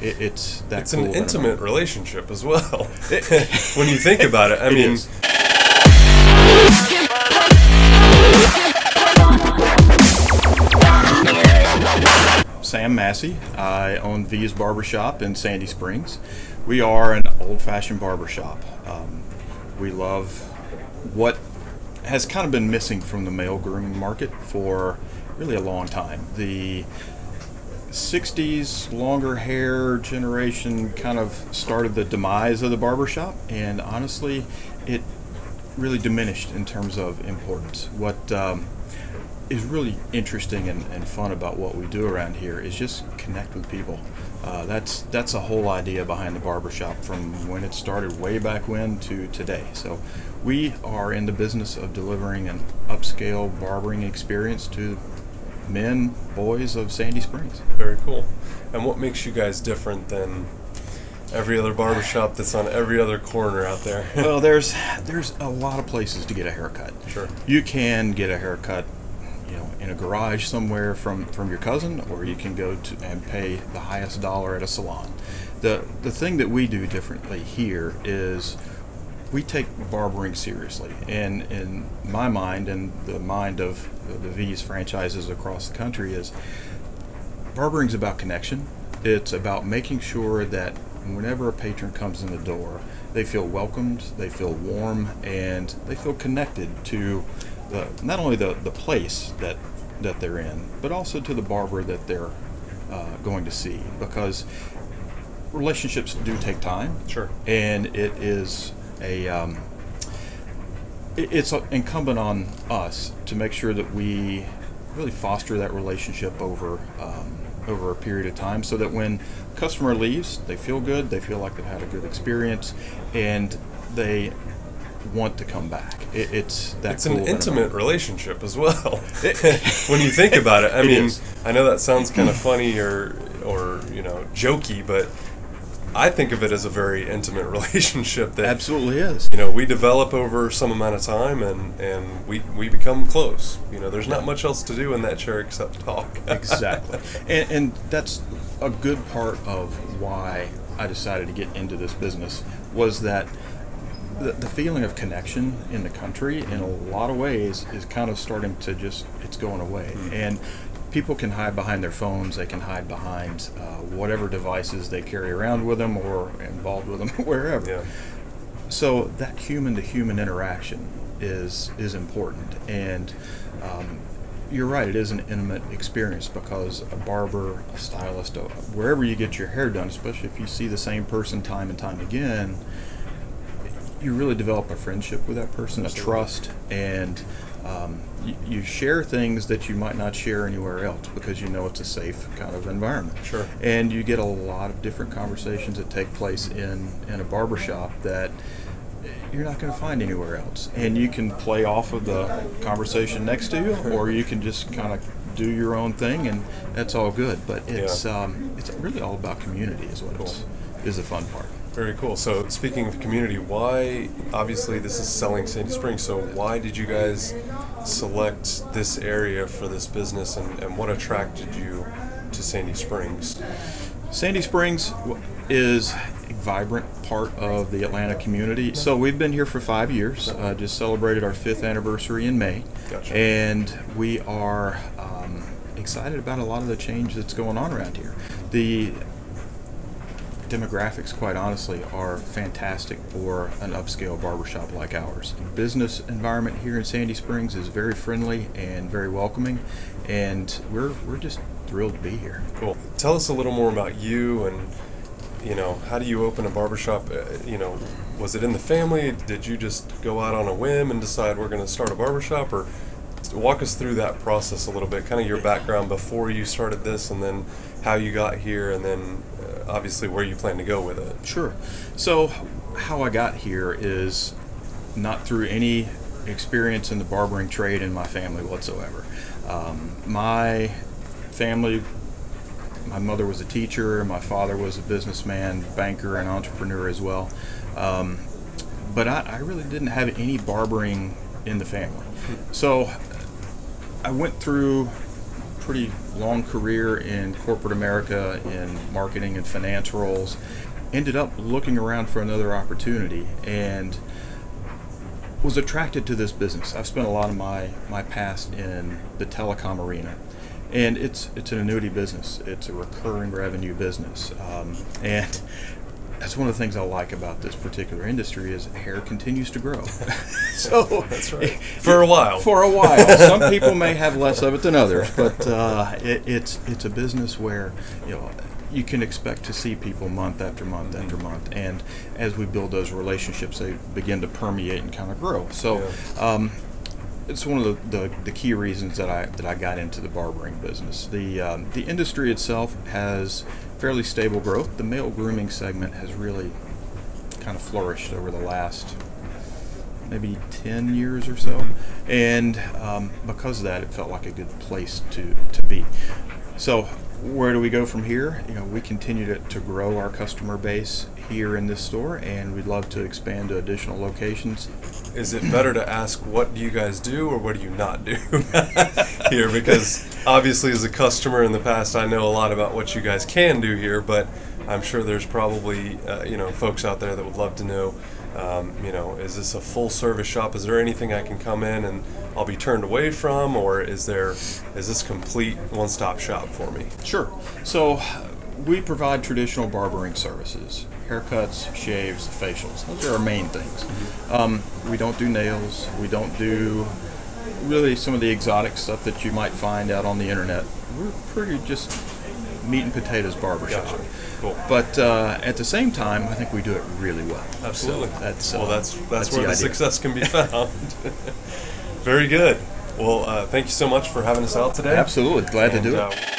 it, it's that. It's cool an of an intimate relationship as well. when you think about it, I It mean, is. Sam Massey. I own V's Barbershop in Sandy Springs. We are an old-fashioned barbershop. Um, we love what has kind of been missing from the male grooming market for really a long time. The 60s longer hair generation kind of started the demise of the barbershop, and honestly, it really diminished in terms of importance. What um, is really interesting and, and fun about what we do around here is just connect with people. Uh, that's that's the whole idea behind the barbershop from when it started way back when to today. So we are in the business of delivering an upscale barbering experience to men, boys of Sandy Springs. very cool. And what makes you guys different than every other barbershop that's on every other corner out there? well, there's there's a lot of places to get a haircut. Sure. You can get a haircut, you know, in a garage somewhere from from your cousin, or you can go to and pay the highest dollar at a salon. The the thing that we do differently here is we take barbering seriously, and in my mind and the mind of the V's franchises across the country is barbering's about connection. It's about making sure that whenever a patron comes in the door, they feel welcomed, they feel warm, and they feel connected to the, not only the, the place that that they're in, but also to the barber that they're uh, going to see. Because relationships do take time, Sure. and it is a um, it- it's incumbent on us to make sure that we really foster that relationship over um, over a period of time, so that when customer leaves, they feel good, they feel like they've had a good experience, and they want to come back. It, it's that It's cool an intimate relationship as well. when you think about it, I It mean, is. I know that sounds kind of funny or or you know jokey, but I think of it as a very intimate relationship that Absolutely is. you know we develop over some amount of time and and we we become close. You know, there's not much else to do in that chair except talk. exactly and, and that's a good part of why i decided to get into this business was that the, the feeling of connection in the country in a lot of ways is kind of starting to just it's going away mm-hmm. and people can hide behind their phones they can hide behind uh, whatever devices they carry around with them or involved with them wherever. Yeah. so that human to human interaction is is important. And um, you're right it is an intimate experience because a barber a stylist a, wherever you get your hair done especially if you see the same person time and time again you really develop a friendship with that person a trust and um, you, you share things that you might not share anywhere else because you know it's a safe kind of environment. Sure. and you get a lot of different conversations that take place in in a barbershop that you're not going to find anywhere else. And you can play off of the conversation next to you or you can just kind of do your own thing and that's all good. But it's Yeah. um, it's really all about community is what it's, is the fun part Very cool. So, speaking of community, why? Obviously, this is selling Sandy Springs. So, why did you guys select this area for this business, and, and what attracted you to Sandy Springs? Sandy Springs is a vibrant part of the Atlanta community. So we've been here for five years. Uh, just celebrated our fifth anniversary in May, Gotcha. and we are um, excited about a lot of the change that's going on around here. The demographics, quite honestly, are fantastic for an upscale barbershop like ours. Business environment here in Sandy Springs is very friendly and very welcoming, and we're we're just thrilled to be here. Cool. Tell us a little more about you and you know how do you open a barbershop? Uh, you know, was it in the family? Did you just go out on a whim and decide we're going to start a barbershop, or walk us through that process a little bit? Kind of your background before you started this, and then how you got here, and then uh, obviously where you plan to go with it. Sure. So, how I got here is not through any experience in the barbering trade in my family whatsoever. Um, my family, my mother was a teacher, my father was a businessman, banker, and entrepreneur as well. Um, but I, I really didn't have any barbering in the family. So, I went through a pretty long career in corporate America in marketing and finance roles. Ended up looking around for another opportunity and was attracted to this business. I've spent a lot of my, my past in the telecom arena. And it's it's an annuity business. It's a recurring revenue business, um, and that's one of the things I like about this particular industry is hair continues to grow. so That's right. For a while. For a while. Some people may have less of it than others, but uh, it, it's it's a business where you know you can expect to see people month after month after month, and as we build those relationships, they begin to permeate and kind of grow. So. Yeah. Um, it's one of the, the, the, key reasons that I that I got into the barbering business. The um, the industry itself has fairly stable growth. The male grooming segment has really kind of flourished over the last maybe 10 years or so, and um, because of that, it felt like a good place to to be. So where do we go from here? You know, we continue to, to grow our customer base here in this store, and we'd love to expand to additional locations. Is it better to ask what do you guys do or what do you not do here? Because obviously, as a customer in the past, I know a lot about what you guys can do here, but I'm sure there's probably uh, you know folks out there that would love to know. Um, you know, is this a full service shop? Is there anything I can come in and I'll be turned away from, or is there is this complete one stop shop for me? Sure. So we provide traditional barbering services haircuts, shaves, facials. Those are our main things. Um, we don't do nails. We don't do really some of the exotic stuff that you might find out on the internet. We're pretty just meat and potatoes barbershop. Gotcha. Cool. But uh, at the same time, I think we do it really well. Absolutely. So that's uh, well, that's that's, that's where the the, success can be found. Very good. Well, uh, thank you so much for having us out today. Absolutely, glad And, to do it. uh,